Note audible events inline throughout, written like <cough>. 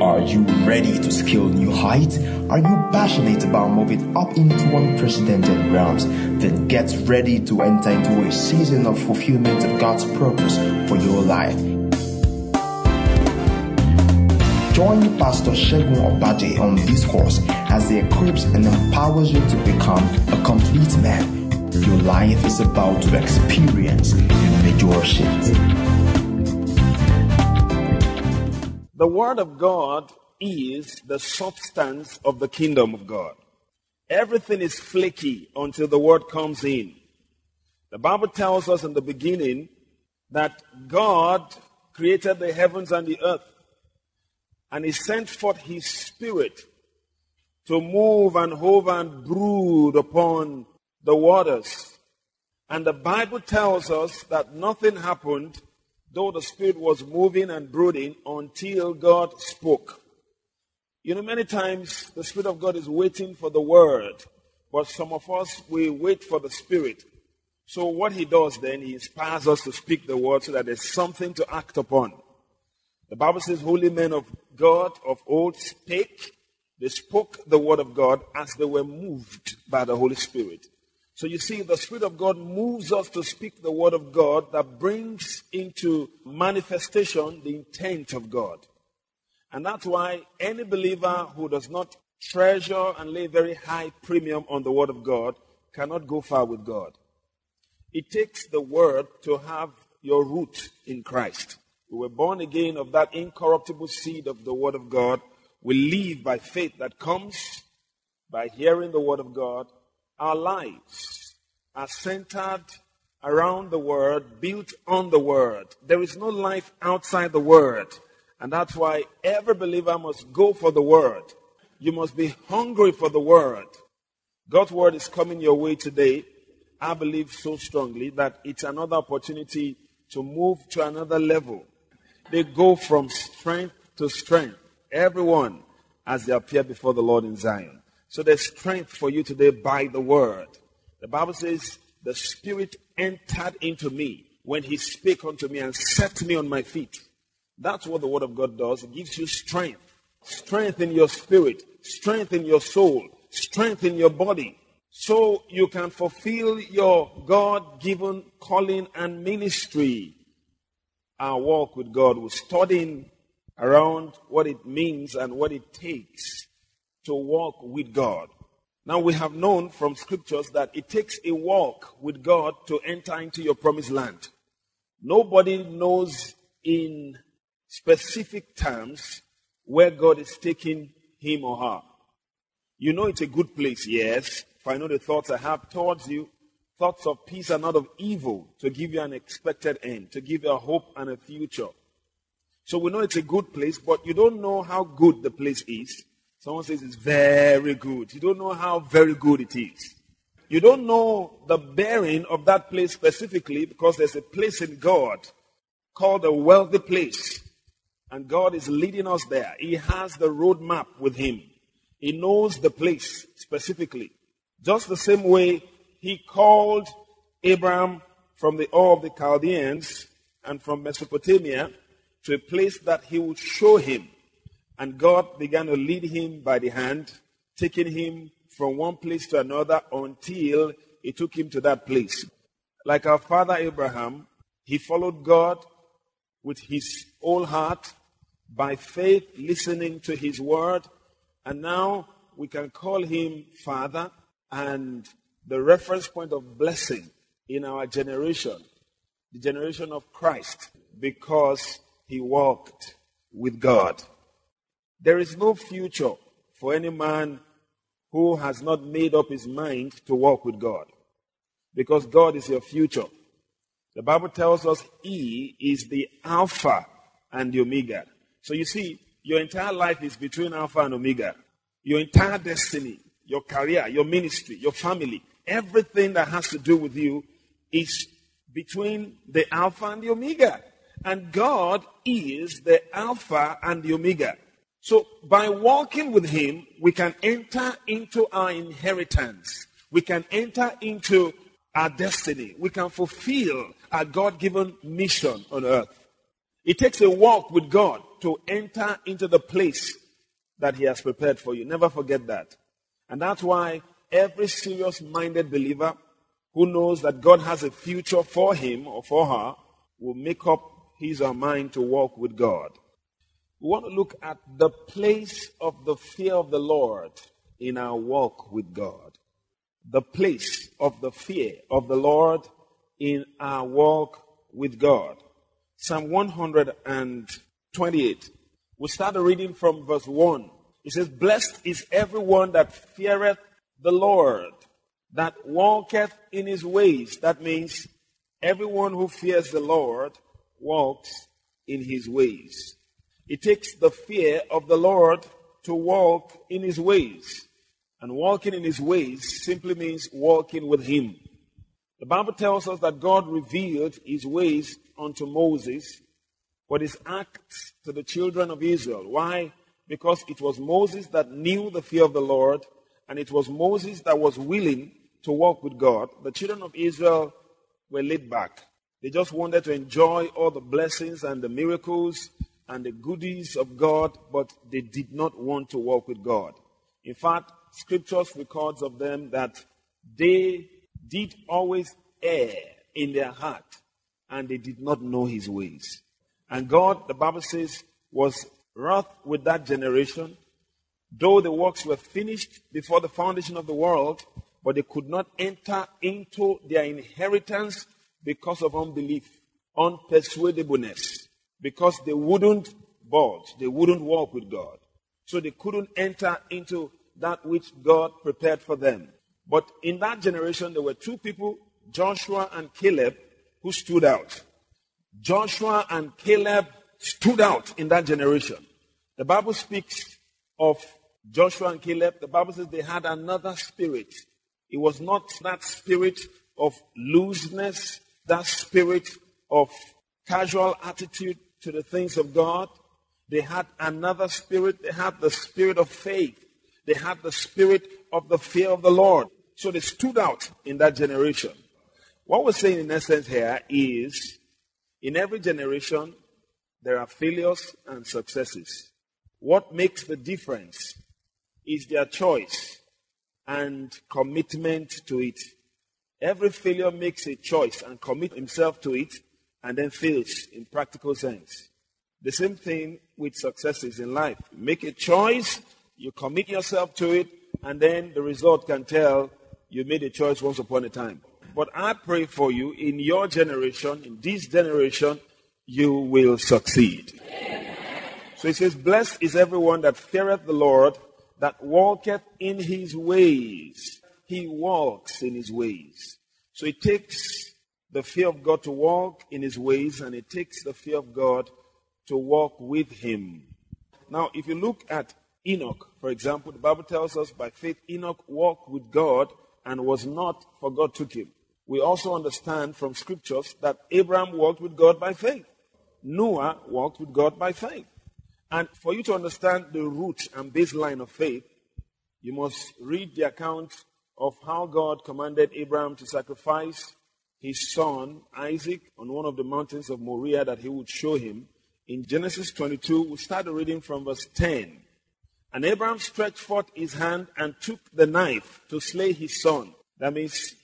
Are you ready to scale new heights? Are you passionate about moving up into unprecedented realms? Then get ready to enter into a season of fulfillment of God's purpose for your life. Join Pastor Segun Obadje on this course as he equips and empowers you to become a complete man. Your life is about to experience a major shift. The Word of God is the substance of the kingdom of God. Everything is flaky until the Word comes in. The Bible tells us in the beginning that God created the heavens and the earth, and He sent forth His Spirit to move and hover and brood upon the waters. And the Bible tells us that nothing happened though the Spirit was moving and brooding until God spoke. You know, many times the Spirit of God is waiting for the Word, but some of us, we wait for the Spirit. So what He does then, He inspires us to speak the Word so that there's something to act upon. The Bible says, Holy men of God of old spake, they spoke the Word of God as they were moved by the Holy Spirit. So you see, the Spirit of God moves us to speak the Word of God that brings into manifestation the intent of God. And that's why any believer who does not treasure and lay very high premium on the Word of God cannot go far with God. It takes the Word to have your root in Christ. We were born again of that incorruptible seed of the Word of God. We live by faith that comes by hearing the Word of God our lives are centered around the Word, built on the Word. There is no life outside the Word. And that's why every believer must go for the Word. You must be hungry for the Word. God's Word is coming your way today. I believe so strongly that it's another opportunity to move to another level. They go from strength to strength. Everyone as they appear before the Lord in Zion. So there's strength for you today by the word. The Bible says, the Spirit entered into me when He spake unto me and set me on my feet. That's what the Word of God does. It gives you strength. Strength in your spirit, strength in your soul, strength in your body. So you can fulfill your God given calling and ministry. Our walk with God, we're studying around what it means and what it takes to walk with God. Now we have known from scriptures that it takes a walk with God to enter into your promised land. Nobody knows in specific terms where God is taking him or her. You know it's a good place, yes. If I know the thoughts I have towards you, thoughts of peace and not of evil, to give you an expected end, to give you a hope and a future. So we know it's a good place, but you don't know how good the place is Someone says it's very good. You don't know how very good it is. You don't know the bearing of that place specifically because there's a place in God called a wealthy place. And God is leading us there. He has the roadmap with Him. He knows the place specifically. Just the same way He called Abraham from the Ur of the Chaldeans and from Mesopotamia to a place that He would show him and God began to lead him by the hand, taking him from one place to another until he took him to that place. Like our father Abraham, he followed God with his whole heart, by faith, listening to his word. And now we can call him Father and the reference point of blessing in our generation, the generation of Christ, because he walked with God. There is no future for any man who has not made up his mind to walk with God. Because God is your future. The Bible tells us He is the Alpha and the Omega. So you see, your entire life is between Alpha and Omega. Your entire destiny, your career, your ministry, your family, everything that has to do with you is between the Alpha and the Omega. And God is the Alpha and the Omega. So by walking with him, we can enter into our inheritance. We can enter into our destiny. We can fulfill our God given mission on earth. It takes a walk with God to enter into the place that He has prepared for you. Never forget that. And that's why every serious minded believer who knows that God has a future for him or for her will make up his or mind to walk with God. We want to look at the place of the fear of the Lord in our walk with God. The place of the fear of the Lord in our walk with God. Psalm 128. We start the reading from verse 1. It says, Blessed is everyone that feareth the Lord, that walketh in his ways. That means everyone who fears the Lord walks in his ways. It takes the fear of the Lord to walk in his ways. And walking in his ways simply means walking with him. The Bible tells us that God revealed his ways unto Moses, but his acts to the children of Israel. Why? Because it was Moses that knew the fear of the Lord, and it was Moses that was willing to walk with God. The children of Israel were laid back. They just wanted to enjoy all the blessings and the miracles and the goodies of God, but they did not want to walk with God. In fact, scriptures records of them that they did always err in their heart and they did not know his ways. And God, the Bible says, was wrath with that generation, though the works were finished before the foundation of the world, but they could not enter into their inheritance because of unbelief, unpersuadableness, because they wouldn't budge, they wouldn't walk with God. So they couldn't enter into that which God prepared for them. But in that generation, there were two people, Joshua and Caleb, who stood out. Joshua and Caleb stood out in that generation. The Bible speaks of Joshua and Caleb. The Bible says they had another spirit. It was not that spirit of looseness, that spirit of casual attitude to the things of God. They had another spirit. They had the spirit of faith. They had the spirit of the fear of the Lord. So they stood out in that generation. What we're saying in essence here is in every generation, there are failures and successes. What makes the difference is their choice and commitment to it. Every failure makes a choice and commit himself to it and then fails in practical sense. The same thing with successes in life. You make a choice, you commit yourself to it, and then the result can tell you made a choice once upon a time. But I pray for you in your generation, in this generation, you will succeed. So he says, Blessed is everyone that feareth the Lord, that walketh in his ways. He walks in his ways. So it takes the fear of God to walk in his ways, and it takes the fear of God to walk with him. Now, if you look at Enoch, for example, the Bible tells us by faith Enoch walked with God and was not, for God took him. We also understand from scriptures that Abraham walked with God by faith. Noah walked with God by faith. And for you to understand the root and baseline of faith, you must read the account of how God commanded Abraham to sacrifice his son Isaac on one of the mountains of Moriah that he would show him. In Genesis 22, we start the reading from verse 10. And Abraham stretched forth his hand and took the knife to slay his son. That means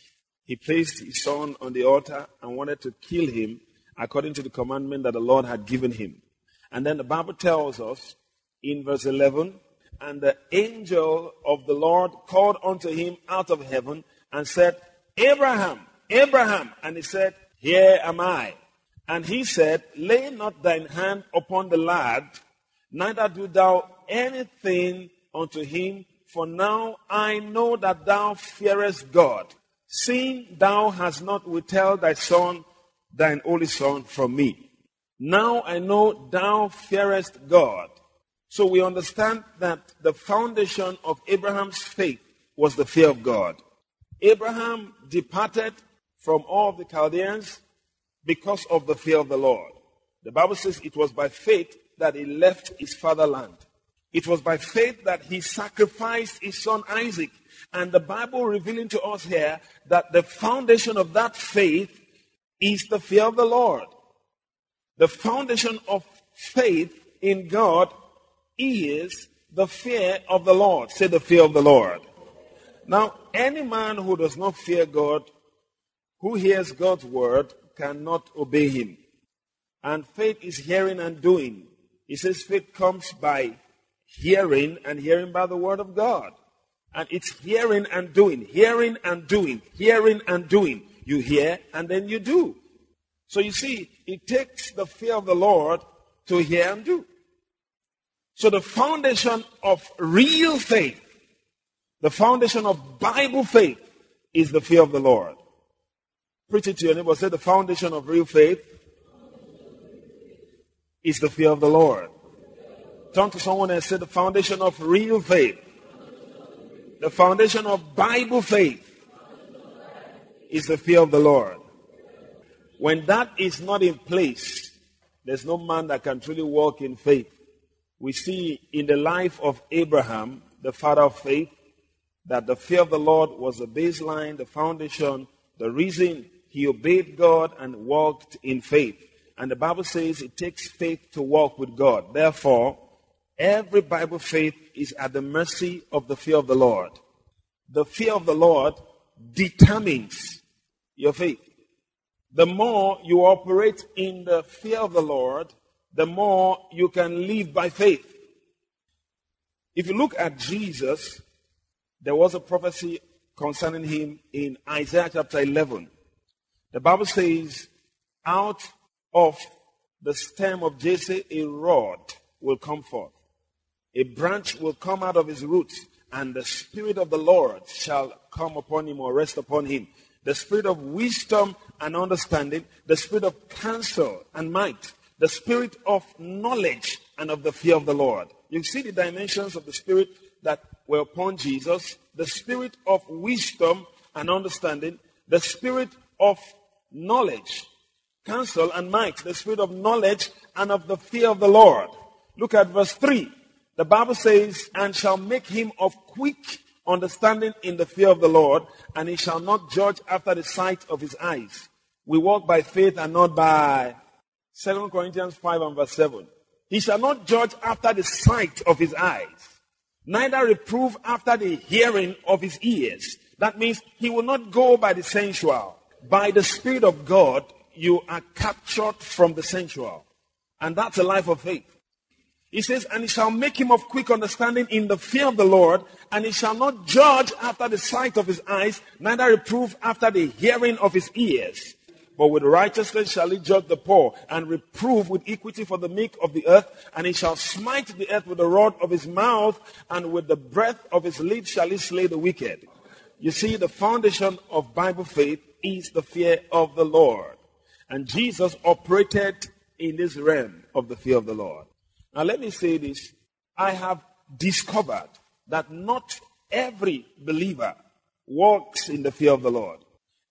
he placed his son on the altar and wanted to kill him according to the commandment that the Lord had given him. And then the Bible tells us in verse 11, and the angel of the Lord called unto him out of heaven and said, Abraham, Abraham. And he said, Here am I. And he said, Lay not thine hand upon the lad, neither do thou anything unto him, for now I know that thou fearest God, seeing thou hast not withheld thy son, thine only son, from me. Now I know thou fearest God. So we understand that the foundation of Abraham's faith was the fear of God. Abraham departed from all the Chaldeans because of the fear of the Lord. The Bible says it was by faith that he left his fatherland. It was by faith that he sacrificed his son Isaac. And the Bible revealing to us here that the foundation of that faith is the fear of the Lord. The foundation of faith in God is the fear of the Lord. Say the fear of the Lord. Now, any man who does not fear God, who hears God's word, cannot obey him. And faith is hearing and doing. He says faith comes by hearing and hearing by the word of God. And it's hearing and doing, hearing and doing, hearing and doing. You hear and then you do. So you see, it takes the fear of the Lord to hear and do. So the foundation of real faith, the foundation of Bible faith is the fear of the Lord. Preach it to your neighbor. Say the foundation of real faith is the fear of the Lord. Turn to someone and say the foundation of real faith, the foundation of Bible faith is the fear of the Lord. When that is not in place, there's no man that can truly walk in faith. We see in the life of Abraham, the father of faith, that the fear of the Lord was the baseline, the foundation, the reason he obeyed God and walked in faith. And the Bible says it takes faith to walk with God. Therefore, every Bible faith is at the mercy of the fear of the Lord. The fear of the Lord determines your faith. The more you operate in the fear of the Lord, the more you can live by faith. If you look at Jesus, there was a prophecy concerning him in Isaiah chapter 11. The Bible says, out of the stem of Jesse, a rod will come forth. A branch will come out of his roots, and the Spirit of the Lord shall come upon him or rest upon him. The Spirit of wisdom and understanding, the Spirit of counsel and might, the Spirit of knowledge and of the fear of the Lord. You see the dimensions of the Spirit that were upon Jesus the Spirit of wisdom and understanding, the Spirit of knowledge, counsel and might, the spirit of knowledge and of the fear of the Lord. Look at verse 3. The Bible says, and shall make him of quick understanding in the fear of the Lord, and he shall not judge after the sight of his eyes. We walk by faith and not by 2 Corinthians 5 and verse 7. He shall not judge after the sight of his eyes, neither reprove after the hearing of his ears. That means he will not go by the sensual by the Spirit of God, you are captured from the sensual. And that's a life of faith. He says, and he shall make him of quick understanding in the fear of the Lord, and he shall not judge after the sight of his eyes, neither reprove after the hearing of his ears. But with righteousness shall he judge the poor, and reprove with equity for the meek of the earth, and he shall smite the earth with the rod of his mouth, and with the breath of his lips shall he slay the wicked. You see, the foundation of Bible faith is the fear of the Lord. And Jesus operated in this realm of the fear of the Lord. Now, let me say this. I have discovered that not every believer walks in the fear of the Lord.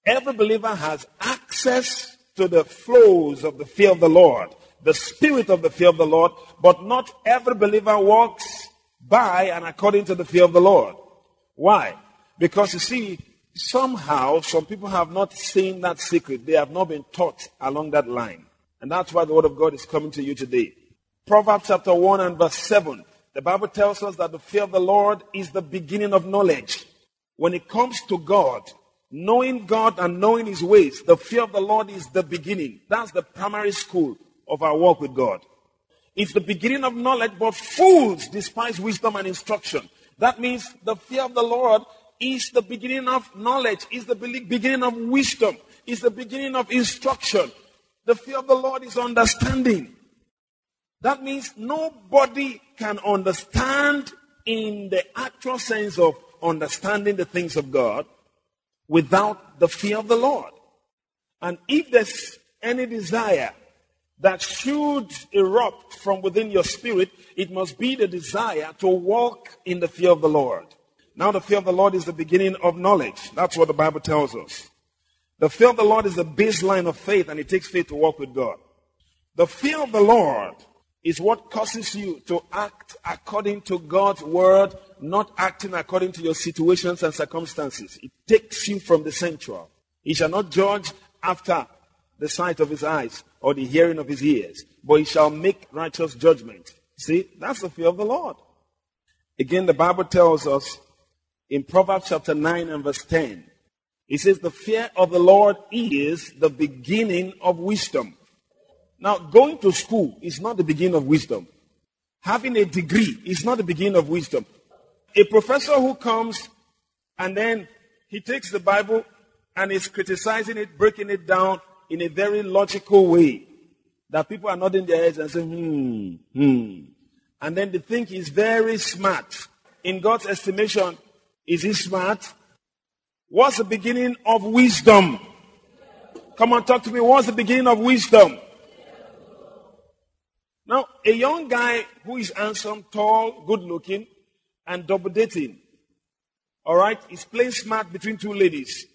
Every believer has access to the flows of the fear of the Lord, the spirit of the fear of the Lord, but not every believer walks by and according to the fear of the Lord. Why? Because you see, somehow some people have not seen that secret. They have not been taught along that line. And that's why the word of God is coming to you today. Proverbs chapter 1 and verse 7. The Bible tells us that the fear of the Lord is the beginning of knowledge. When it comes to God, knowing God and knowing his ways, the fear of the Lord is the beginning. That's the primary school of our walk with God. It's the beginning of knowledge, but fools despise wisdom and instruction. That means the fear of the Lord is the beginning of knowledge, is the beginning of wisdom, is the beginning of instruction. The fear of the Lord is understanding. That means nobody can understand in the actual sense of understanding the things of God without the fear of the Lord. And if there's any desire that should erupt from within your spirit, it must be the desire to walk in the fear of the Lord. Now, the fear of the Lord is the beginning of knowledge. That's what the Bible tells us. The fear of the Lord is the baseline of faith, and it takes faith to walk with God. The fear of the Lord is what causes you to act according to God's word, not acting according to your situations and circumstances. It takes you from the sensual. He shall not judge after the sight of his eyes or the hearing of his ears, but he shall make righteous judgment See, that's the fear of the Lord. Again, the Bible tells us in Proverbs chapter 9 and verse 10, it says, The fear of the Lord is the beginning of wisdom. Now, going to school is not the beginning of wisdom. Having a degree is not the beginning of wisdom. A professor who comes and then he takes the Bible and is criticizing it, breaking it down in a very logical way that people are nodding their heads and saying, hmm, hmm. And then they think he's very smart. In God's estimation, is he smart? What's the beginning of wisdom? Come on, talk to me. What's the beginning of wisdom? Now, a young guy who is handsome, tall, good looking, and double dating. All right? He's playing smart between two ladies.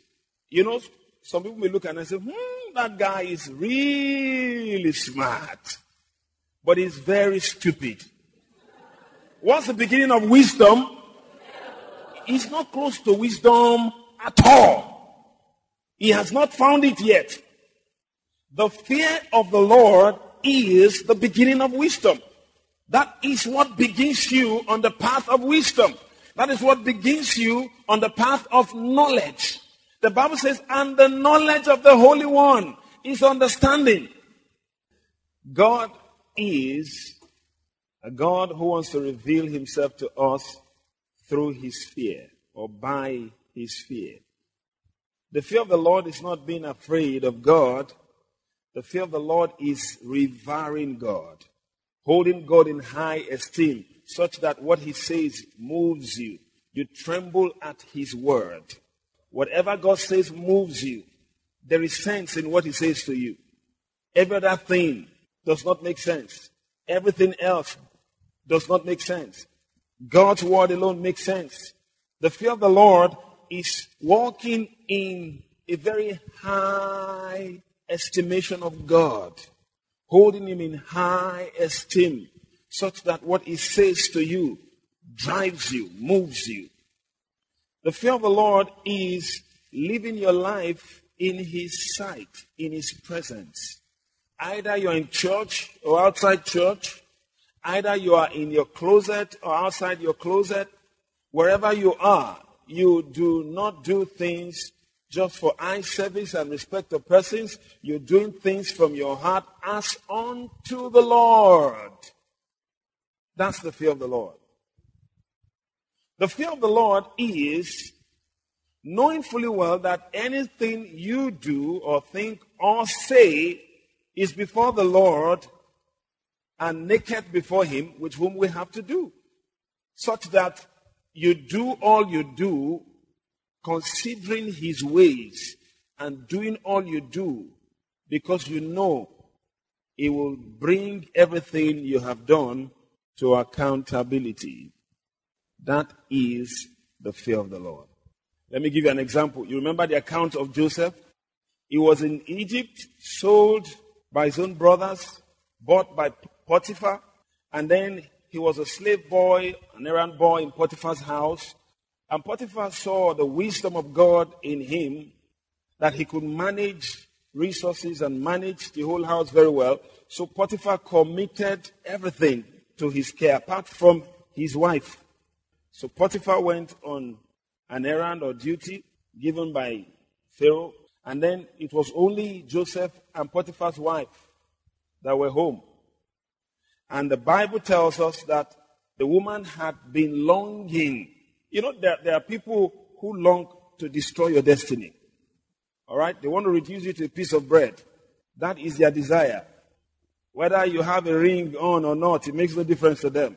You know, some people may look at and say, hmm, that guy is really smart. But he's very stupid. What's the beginning of wisdom? He's not close to wisdom at all. He has not found it yet. The fear of the Lord is the beginning of wisdom. That is what begins you on the path of wisdom. That is what begins you on the path of knowledge. The Bible says, and the knowledge of the Holy One is understanding. God is a God who wants to reveal himself to us through his fear or by his fear. The fear of the Lord is not being afraid of God. The fear of the Lord is revering God, holding God in high esteem, such that what he says moves you. You tremble at his word. Whatever God says moves you. There is sense in what he says to you. Every other thing does not make sense. Everything else does not make sense. God's word alone makes sense. The fear of the Lord is walking in a very high estimation of God, holding him in high esteem, such that what he says to you drives you, moves you. The fear of the Lord is living your life in his sight, in his presence. Either you're in church or outside church, either you are in your closet or outside your closet, wherever you are, you do not do things just for eye service and respect of persons. You're doing things from your heart as unto the Lord. That's the fear of the Lord. The fear of the Lord is knowing fully well that anything you do or think or say is before the Lord and naked before Him, with whom we have to do, such that you do all you do considering his ways and doing all you do because you know it will bring everything you have done to accountability. That is the fear of the Lord. Let me give you an example. You remember the account of Joseph? He was in Egypt, sold by his own brothers, bought by Potiphar, and then he was a slave boy, an errand boy in Potiphar's house. And Potiphar saw the wisdom of God in him that he could manage resources and manage the whole house very well. So Potiphar committed everything to his care apart from his wife. So Potiphar went on an errand or duty given by Pharaoh. And then it was only Joseph and Potiphar's wife that were home. And the Bible tells us that the woman had been longing you know, there, there are people who long to destroy your destiny. All right? They want to reduce you to a piece of bread. That is their desire. Whether you have a ring on or not, it makes no difference to them.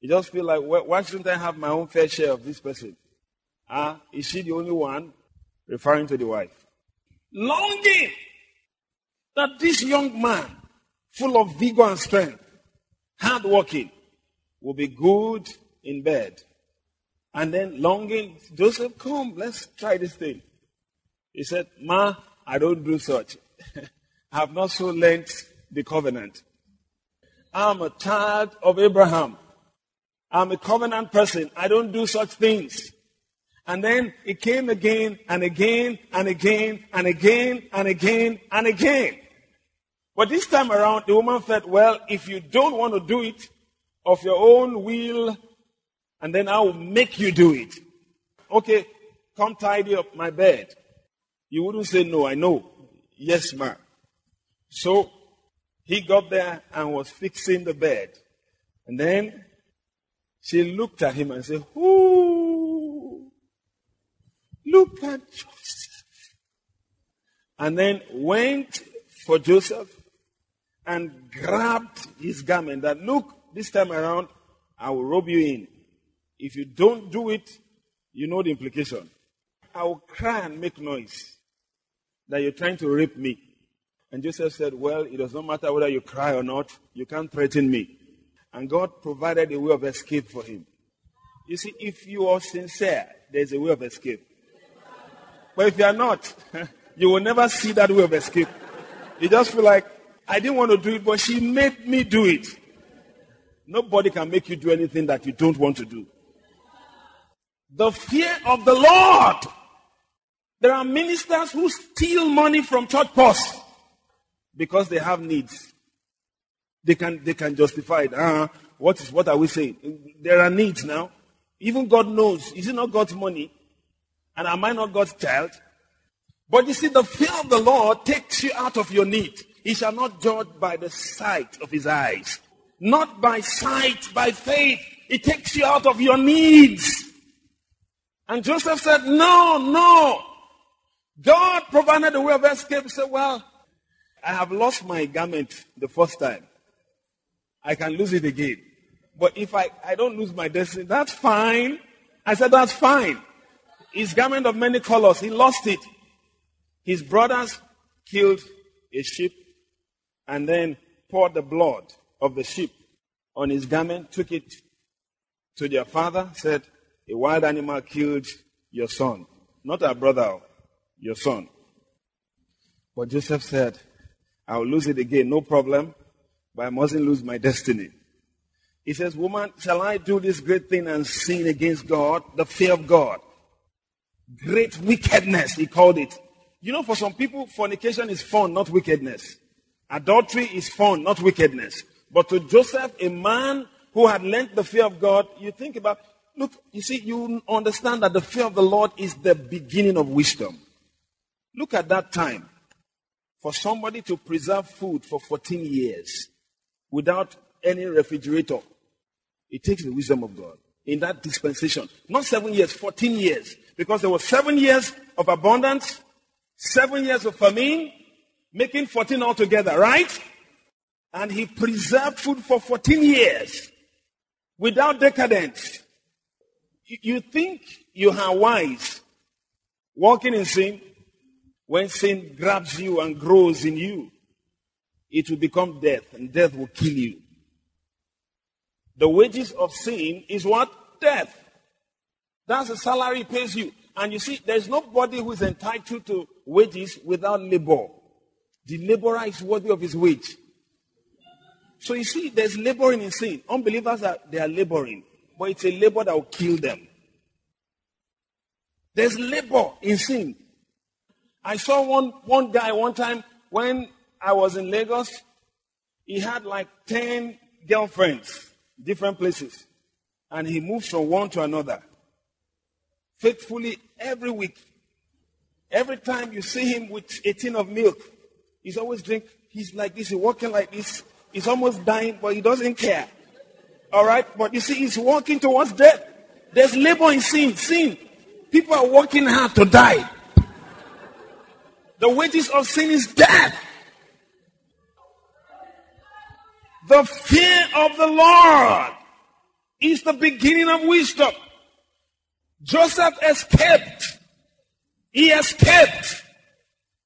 You just feel like, why shouldn't I have my own fair share of this person? Ah, uh, is she the only one? Referring to the wife. Longing that this young man, full of vigor and strength, hardworking, will be good in bed and then longing, Joseph, come, let's try this thing. He said, Ma, I don't do such. <laughs> I have not so learnt the covenant. I'm a child of Abraham. I'm a covenant person. I don't do such things. And then it came again and again and again and again and again and again. But this time around, the woman felt, well, if you don't want to do it, of your own will, and then I will make you do it. Okay, come tidy up my bed. You wouldn't say no, I know. Yes, ma'am. So he got there and was fixing the bed. And then she looked at him and said, Ooh, look at Joseph. And then went for Joseph and grabbed his garment that look, this time around, I will rob you in. If you don't do it, you know the implication. I will cry and make noise that you're trying to rape me. And Joseph said, Well, it does not matter whether you cry or not, you can't threaten me. And God provided a way of escape for him. You see, if you are sincere, there's a way of escape. But if you are not, <laughs> you will never see that way of escape. You just feel like, I didn't want to do it, but she made me do it. Nobody can make you do anything that you don't want to do. The fear of the Lord. There are ministers who steal money from church posts because they have needs. They can, they can justify it. Uh, what is, what are we saying? There are needs now. Even God knows. Is it not God's money? And am I not God's child? But you see, the fear of the Lord takes you out of your need. He shall not judge by the sight of his eyes. Not by sight, by faith. It takes you out of your needs. And Joseph said, no, no. God provided a way of escape. He said, well, I have lost my garment the first time. I can lose it again. But if I, I don't lose my destiny, that's fine. I said, that's fine. His garment of many colors, he lost it. His brothers killed a sheep and then poured the blood of the sheep on his garment, took it to their father, said, A wild animal killed your son. Not our brother, oh, your son. But Joseph said, I'll lose it again, no problem, but I mustn't lose my destiny. He says, Woman, shall I do this great thing and sin against God? The fear of God. Great wickedness, he called it. You know, for some people, fornication is fun, not wickedness. Adultery is fun, not wickedness. But to Joseph, a man who had learnt the fear of God, you think about, look, you see, you understand that the fear of the Lord is the beginning of wisdom. Look at that time. For somebody to preserve food for 14 years without any refrigerator, it takes the wisdom of God in that dispensation. Not seven years, 14 years. Because there was seven years of abundance, seven years of famine, making 14 altogether, right? And he preserved food for 14 years without decadence. You think you are wise walking in sin when sin grabs you and grows in you. It will become death and death will kill you. The wages of sin is what? Death. That's the salary pays you. And you see, there's nobody who is entitled to wages without labor. The laborer is worthy of his wage. So you see, there's laboring in sin. Unbelievers are they are laboring, but it's a labor that will kill them. There's labor in sin. I saw one one guy one time when I was in Lagos. He had like ten girlfriends, different places, and he moved from one to another faithfully every week. Every time you see him with a tin of milk, He's always drink. He's like this. He's walking like this. He's almost dying, but he doesn't care. All right, but you see, he's walking towards death. There's labor in sin. Sin. People are working hard to die. The wages of sin is death. The fear of the Lord is the beginning of wisdom. Joseph escaped. He escaped.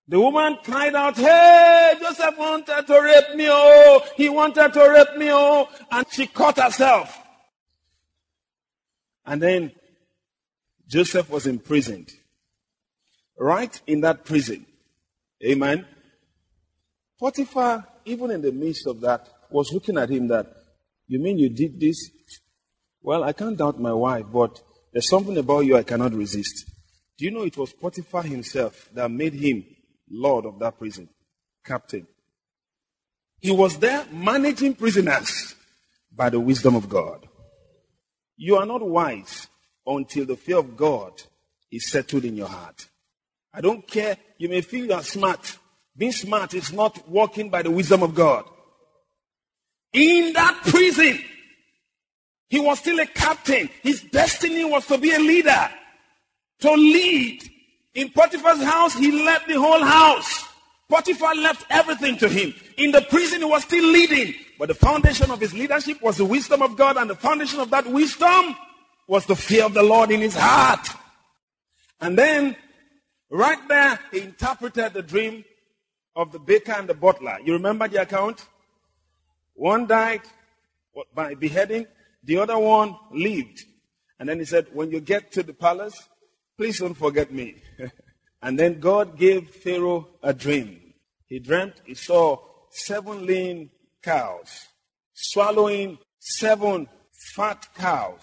The woman cried out, Hey, Joseph wanted to rape me, oh, he wanted to rape me, oh, and she caught herself. And then Joseph was imprisoned. Right in that prison. Amen. Potiphar, even in the midst of that, was looking at him that, You mean you did this? Well, I can't doubt my wife, but there's something about you I cannot resist. Do you know it was Potiphar himself that made him lord of that prison, captain. He was there managing prisoners. by the wisdom of God. You are not wise until the fear of God is settled in your heart. I don't care. You may feel you are smart. Being smart is not walking by the wisdom of God. In that prison, he was still a captain. His destiny was to be a leader, to lead. In Potiphar's house, he led the whole house. Potiphar left everything to him. In the prison, he was still leading. But the foundation of his leadership was the wisdom of God, and the foundation of that wisdom was the fear of the Lord in his heart. And then, right there, he interpreted the dream of the baker and the butler. You remember the account? One died by beheading, the other one lived. And then he said, When you get to the palace, please don't forget me. <laughs> and then God gave Pharaoh a dream. He dreamt he saw seven lean cows swallowing seven fat cows.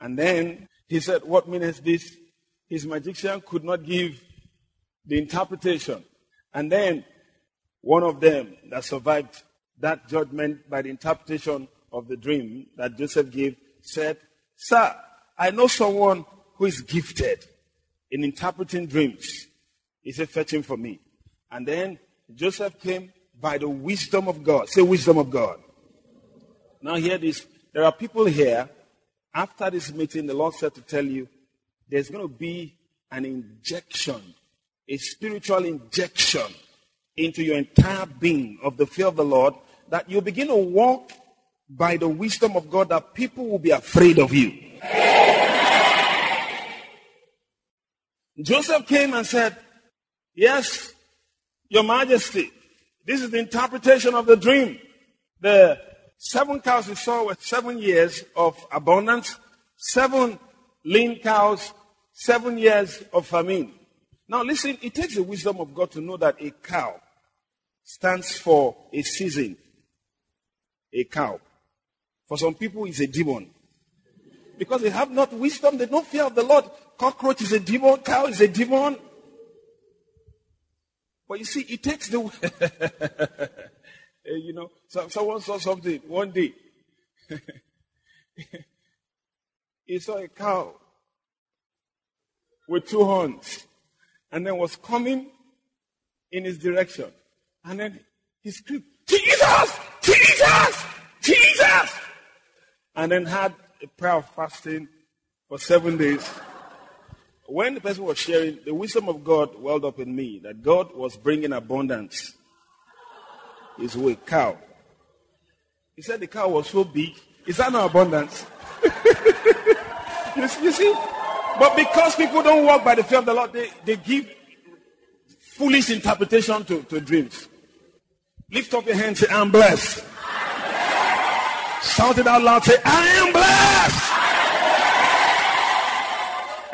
And then he said, What means this? His magician could not give the interpretation. And then one of them that survived that judgment by the interpretation of the dream that Joseph gave said, Sir, I know someone who is gifted in interpreting dreams. He said, Fetch him for me. And then Joseph came by the wisdom of God. Say, wisdom of God. Now, hear this. There are people here. After this meeting, the Lord said to tell you there's going to be an injection, a spiritual injection into your entire being of the fear of the Lord that you begin to walk by the wisdom of God that people will be afraid of you. Joseph came and said, Yes, Your Majesty, this is the interpretation of the dream. The seven cows you saw were seven years of abundance, seven lean cows, seven years of famine. Now, listen, it takes the wisdom of God to know that a cow stands for a season. A cow. For some people, it's a demon. Because they have not wisdom, they don't fear of the Lord. Cockroach is a demon, cow is a demon. But you see, it takes the. <laughs> Eh, you know, someone saw something one day. <laughs> he saw a cow with two horns and then was coming in his direction. And then he screamed, Jesus! Jesus! Jesus! And then had a prayer of fasting for seven days. When the person was sharing, the wisdom of God welled up in me that God was bringing abundance his way. Cow. He said the cow was so big. Is that not abundance? <laughs> you, see, you see? But because people don't walk by the fear of the Lord, they, they give foolish interpretation to, to dreams. Lift up your hands and say, I'm blessed. Shout it out loud, say, I am blessed.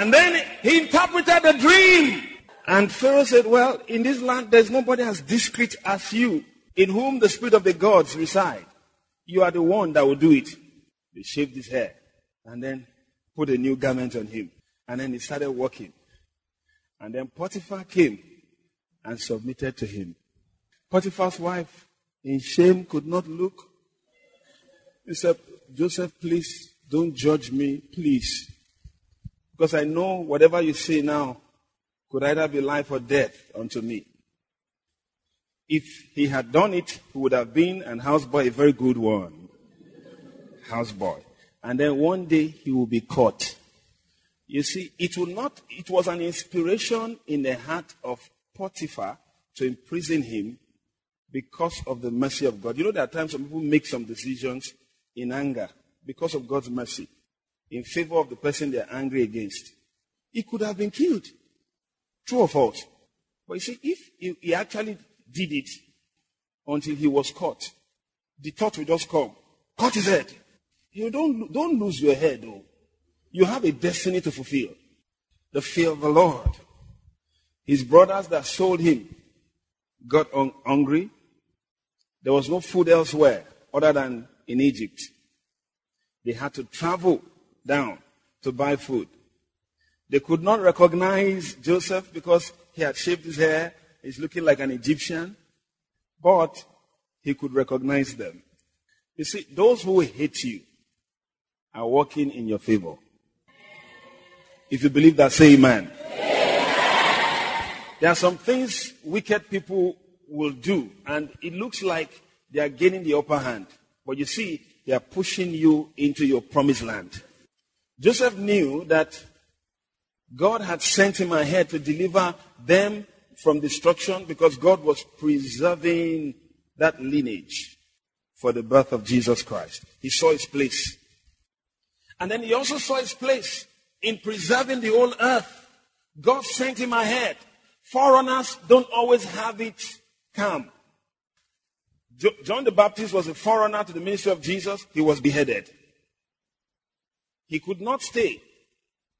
And then he interpreted the dream. And Pharaoh said, Well, in this land, there's nobody as discreet as you, in whom the spirit of the gods reside. You are the one that will do it. They shaved his hair and then put a new garment on him. And then he started walking. And then Potiphar came and submitted to him. Potiphar's wife, in shame, could not look. He said, Joseph, please don't judge me, please. Because I know whatever you say now could either be life or death unto me. If he had done it, he would have been an houseboy, a very good one. Houseboy. And then one day he will be caught. You see, it will not, it was an inspiration in the heart of Potiphar to imprison him because of the mercy of God. You know, there are times some people make some decisions in anger because of God's mercy in favor of the person they're angry against. He could have been killed. True or false? But you see, if he, actually did it until he was caught, the thought will just come. Cut his head. You don't, don't lose your head though. You have a destiny to fulfill. The fear of the Lord. His brothers that sold him got hungry. There was no food elsewhere other than in Egypt. They had to travel down to buy food. They could not recognize Joseph because he had shaved his hair. He's looking like an Egyptian. But he could recognize them. You see, those who hate you are working in your favor. If you believe that, say amen. amen. There are some things wicked people will do, and it looks like they are gaining the upper hand. But you see, they are pushing you into your promised land. Joseph knew that God had sent him ahead to deliver them from destruction because God was preserving that lineage for the birth of Jesus Christ. He saw his place. And then he also saw his place in preserving the whole earth. God sent him ahead. Foreigners don't always have it come. John the Baptist was a forerunner to the ministry of Jesus. He was beheaded. He could not stay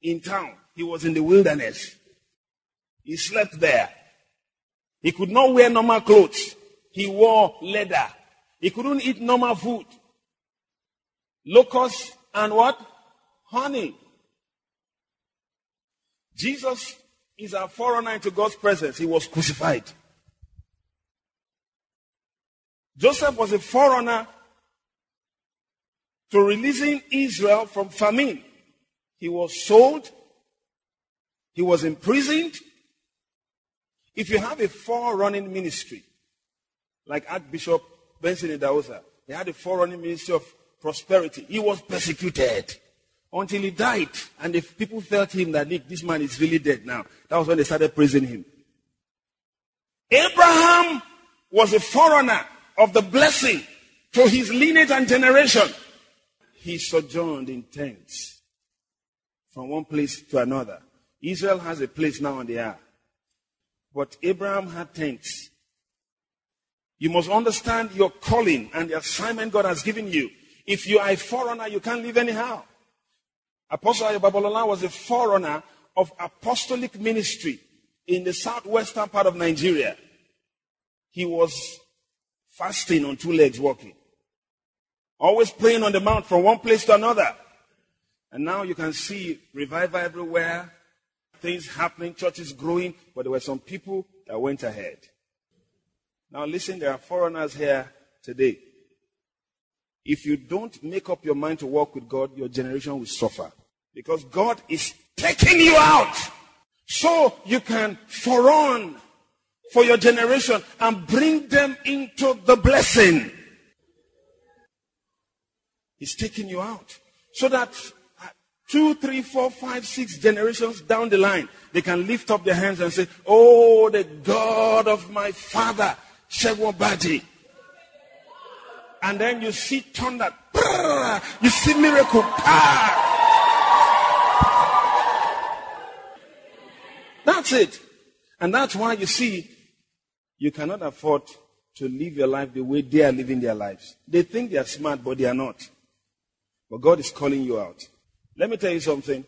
in town. He was in the wilderness. He slept there. He could not wear normal clothes. He wore leather. He couldn't eat normal food. Locusts and what? Honey. Jesus is a forerunner into God's presence. He was crucified. Joseph was a forerunner to releasing Israel from famine. He was sold. He was imprisoned. If you have a forerunning ministry, like Archbishop Benson Idahosa, he had a forerunning ministry of prosperity. He was persecuted until he died. And if people felt him that this man is really dead now, that was when they started praising him. Abraham was a forerunner of the blessing to his lineage and generation. He sojourned in tents from one place to another. Israel has a place now on the earth. But Abraham had tents. You must understand your calling and the assignment God has given you. If you are a forerunner, you can't live anyhow. Apostle Ayo Babalola was a forerunner of apostolic ministry in the southwestern part of Nigeria. He was fasting on two legs walking. Always playing on the mount from one place to another. And now you can see revival everywhere, things happening, churches growing, but there were some people that went ahead. Now listen, there are foreigners here today. If you don't make up your mind to walk with God, your generation will suffer. Because God is taking you out so you can forerun for your generation and bring them into the blessing. He's taking you out so that uh, two, three, four, five, six generations down the line, they can lift up their hands and say, Oh, the God of my father, Segun And then you see thunder, you see miracle. That's it. And that's why you see, you cannot afford to live your life the way they are living their lives. They think they are smart, but they are not. But God is calling you out. Let me tell you something.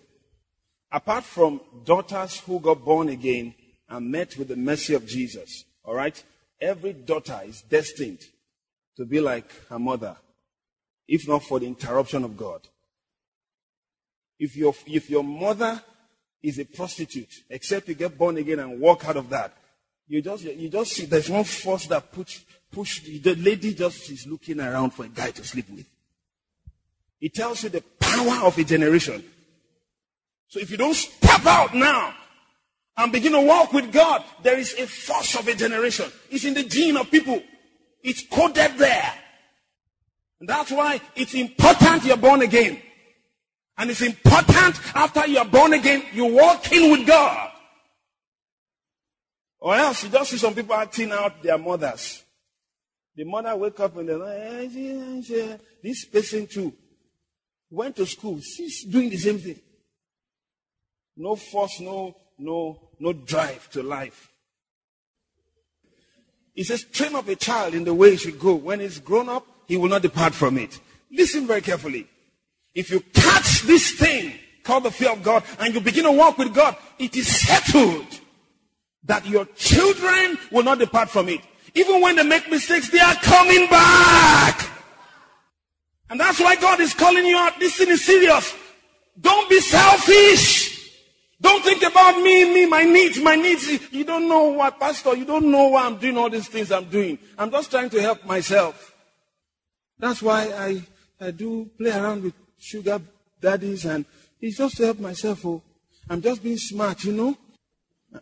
Apart from daughters who got born again and met with the mercy of Jesus, all right, every daughter is destined to be like her mother, if not for the interruption of God. If your, if your mother is a prostitute, except you get born again and walk out of that, you just, you just see there's one force that push, push, the lady just is looking around for a guy to sleep with. It tells you the power of a generation. So if you don't step out now and begin to walk with God, there is a force of a generation. It's in the gene of people. It's coded there. And that's why it's important you're born again. And it's important after you're born again, you walk in with God. Or else you just see some people acting out their mothers. The mother wake up and they're like, eh, this person too went to school. She's doing the same thing. No force, no, no, no drive to life. He says, train up a child in the way he should go. When he's grown up, he will not depart from it. Listen very carefully. If you catch this thing called the fear of God and you begin to walk with God, it is settled that your children will not depart from it. Even when they make mistakes, they are coming back. And that's why God is calling you out. This thing is serious. Don't be selfish. Don't think about me, me, my needs, my needs. You don't know what, Pastor, you don't know why I'm doing all these things I'm doing. I'm just trying to help myself. That's why I, I do play around with sugar daddies and it's just to help myself. Oh, I'm just being smart, you know.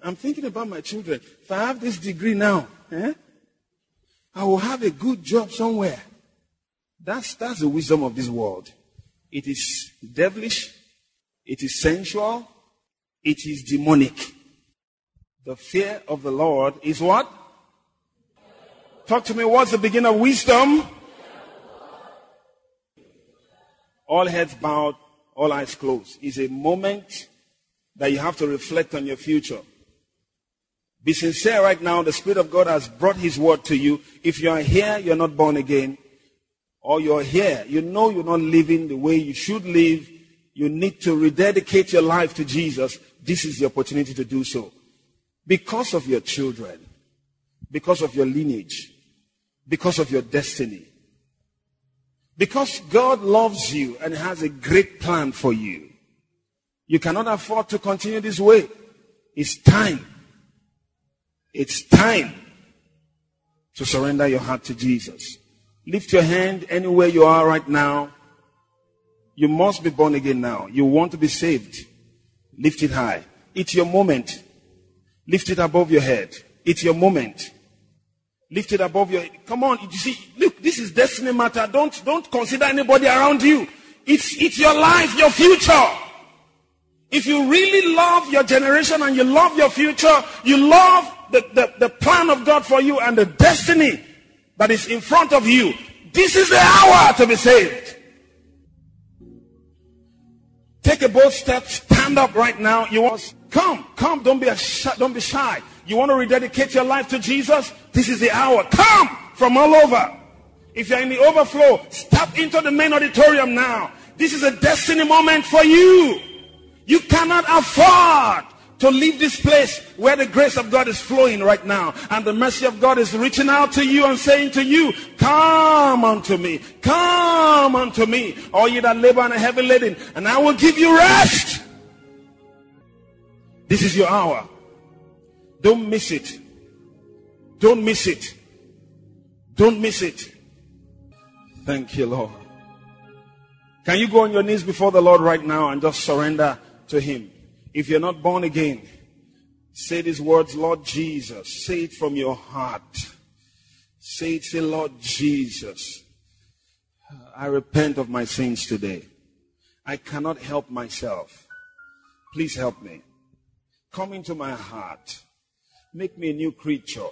I'm thinking about my children. If I have this degree now, eh, I will have a good job somewhere. That's, that's the wisdom of this world. It is devilish. It is sensual. It is demonic. The fear of the Lord is what? Talk to me. What's the beginning of wisdom? All heads bowed, all eyes closed. Is a moment that you have to reflect on your future. Be sincere right now. The Spirit of God has brought His word to you. If you are here, you're not born again, or you're here, you know you're not living the way you should live, you need to rededicate your life to Jesus. This is the opportunity to do so. Because of your children, because of your lineage, because of your destiny. Because God loves you and has a great plan for you. You cannot afford to continue this way. It's time. It's time to surrender your heart to Jesus. Lift your hand anywhere you are right now. You must be born again now. You want to be saved. Lift it high. It's your moment. Lift it above your head. It's your moment. Lift it above your head. Come on, you see, look, this is destiny matter. Don't don't consider anybody around you. It's it's your life, your future. If you really love your generation and you love your future, you love the, the, the plan of God for you and the destiny that is in front of you, this is the hour to be saved. Take a bold step, stand up right now. You want come, come, don't be don't be shy. You want to rededicate your life to Jesus? This is the hour. Come from all over. If you're in the overflow, step into the main auditorium now. This is a destiny moment for you. You cannot afford to leave this place where the grace of God is flowing right now. And the mercy of God is reaching out to you and saying to you, come unto me, come unto me, all you that labor and are heavy laden, and I will give you rest. This is your hour. Don't miss it. Don't miss it. Don't miss it. Thank you, Lord. Can you go on your knees before the Lord right now and just surrender to Him? If you're not born again, say these words, Lord Jesus. Say it from your heart. Say it, say, Lord Jesus. I repent of my sins today. I cannot help myself. Please help me. Come into my heart. Make me a new creature.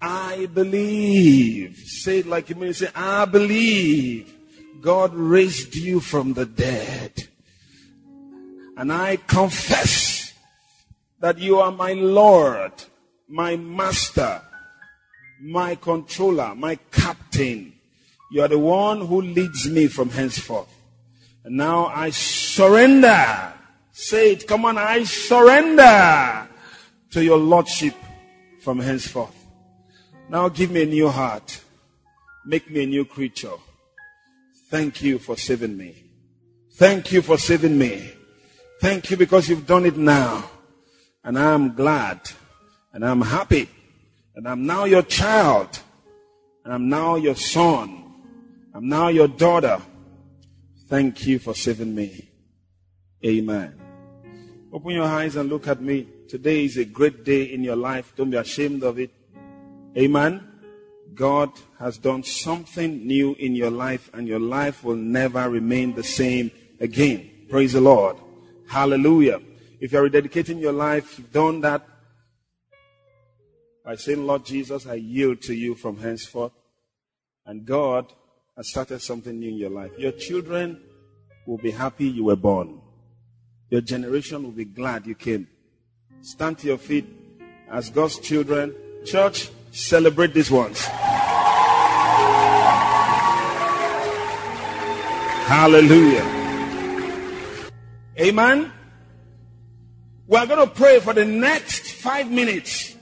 I believe. Say it like you mean. Say, I believe God raised you from the dead. And I confess that you are my Lord, my master, my controller, my captain. You are the one who leads me from henceforth. And now I surrender. Say it. Come on. I surrender to your lordship from henceforth. Now give me a new heart. Make me a new creature. Thank you for saving me. Thank you for saving me. Thank you because you've done it now. And I'm glad. And I'm happy. And I'm now your child. And I'm now your son. I'm now your daughter. Thank you for saving me. Amen. Open your eyes and look at me. Today is a great day in your life. Don't be ashamed of it. Amen. God has done something new in your life, and your life will never remain the same again. Praise the Lord. Hallelujah. If you're dedicating your life, you've done that by saying, Lord Jesus, I yield to you from henceforth. And God has started something new in your life. Your children will be happy you were born. Your generation will be glad you came. Stand to your feet as God's children. Church, celebrate these ones. Hallelujah. Amen. We are going to pray for the next five minutes.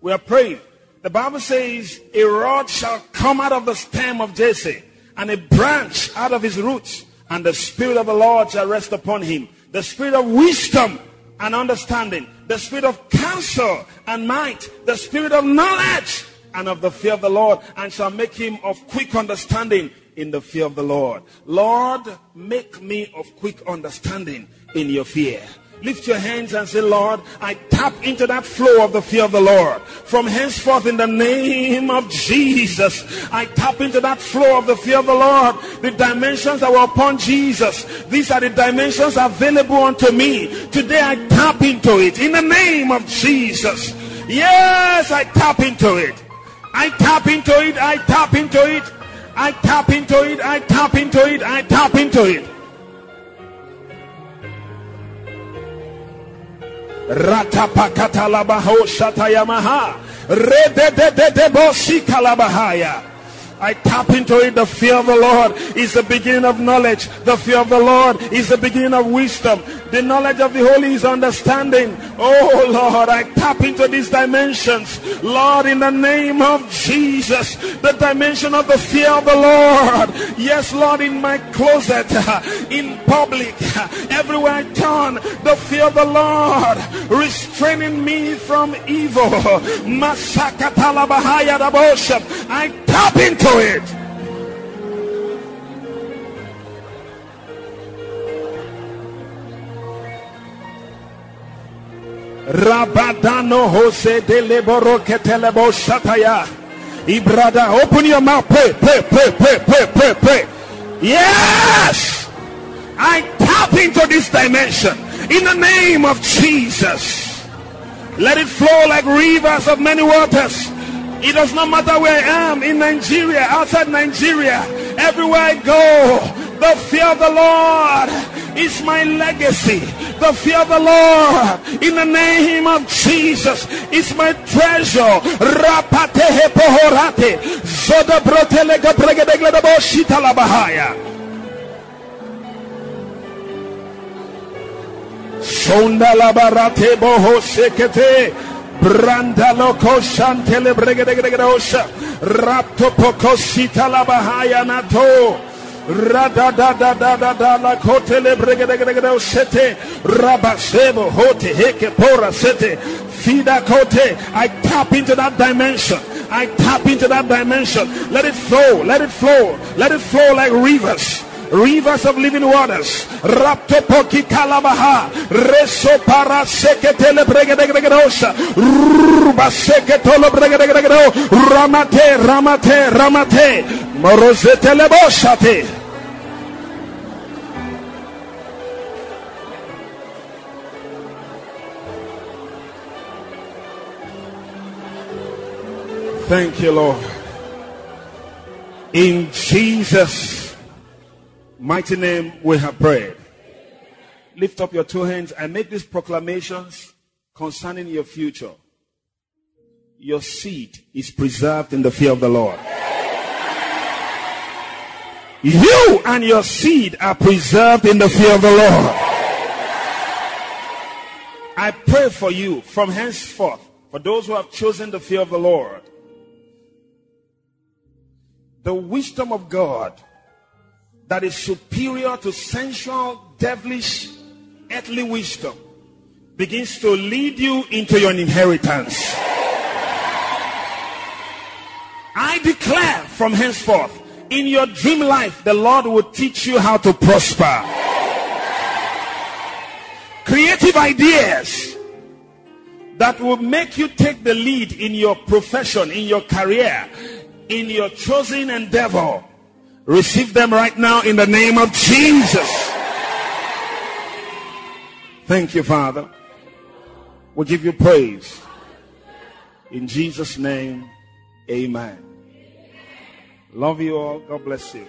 We are praying. The Bible says, a rod shall come out of the stem of Jesse, and a branch out of his roots, and the Spirit of the Lord shall rest upon him. The Spirit of wisdom and understanding, the Spirit of counsel and might, the Spirit of knowledge and of the fear of the Lord, and shall make him of quick understanding in the fear of the Lord. Lord, make me of quick understanding in your fear. Lift your hands and say, Lord, I tap into that flow of the fear of the Lord. From henceforth, in the name of Jesus, I tap into that flow of the fear of the Lord. The dimensions that were upon Jesus, these are the dimensions available unto me. Today, I tap into it in the name of Jesus. Yes, I tap into it. I tap into it. I tap into it. I tap into it. I tap into it. I tap into it. Ratapakatalabaho Shatayamaha. I tap into it. The fear of the Lord is the beginning of knowledge. The fear of the Lord is the beginning of wisdom. The knowledge of the Holy is understanding. Oh Lord, I tap into these dimensions. Lord, in the name of Jesus, the dimension of the fear of the Lord. Yes, Lord, in my closet, <laughs> in public, <laughs> everywhere I turn, the fear of the Lord restraining me from evil. <laughs> I tap into it. Rabadano Jose de Leboro Ketelebo Shataya. Ibrada, open your mouth. Pray, pray, pray, pray, pray, pray, pray. Yes! I tap into this dimension in the name of Jesus. Let it flow like rivers of many waters. It does not matter where I am in Nigeria, outside Nigeria, everywhere I go. The fear of the Lord is my legacy. The fear of the Lord in the name of Jesus is my treasure. Rapatehe pohorate. Zoda brotelega bregedegla boshita la bahaya. Sonda la barate boho sekete. Branda loko shantele bregedegredosha. Rapto pokosita la bahaya nato. Rada da da da da da la kote le brege de de sete rabasebo hote heke pora sete fida kote. I tap into that dimension. I tap into that dimension. Let it flow. Let it flow. Let it flow like rivers rivers of living waters. Rapto poki kalabaha. Reso para seketele bregedegregedosa. Ruba seketolo bregedegregedo. Ramate, ramate, ramate. Morosetele boshate. Thank you, Lord. In Jesus' mighty name we have prayed. Lift up your two hands and make these proclamations concerning your future. Your seed is preserved in the fear of the Lord. You and your seed are preserved in the fear of the Lord. I pray for you from henceforth, for those who have chosen the fear of the Lord. The wisdom of God that is superior to sensual, devilish, earthly wisdom begins to lead you into your inheritance. I declare from henceforth, in your dream life, the Lord will teach you how to prosper. Creative ideas that will make you take the lead in your profession, in your career, in your chosen endeavor Receive them right now in the name of Jesus. Thank you, Father. We give you praise. In Jesus' name, amen. Love you all. God bless you.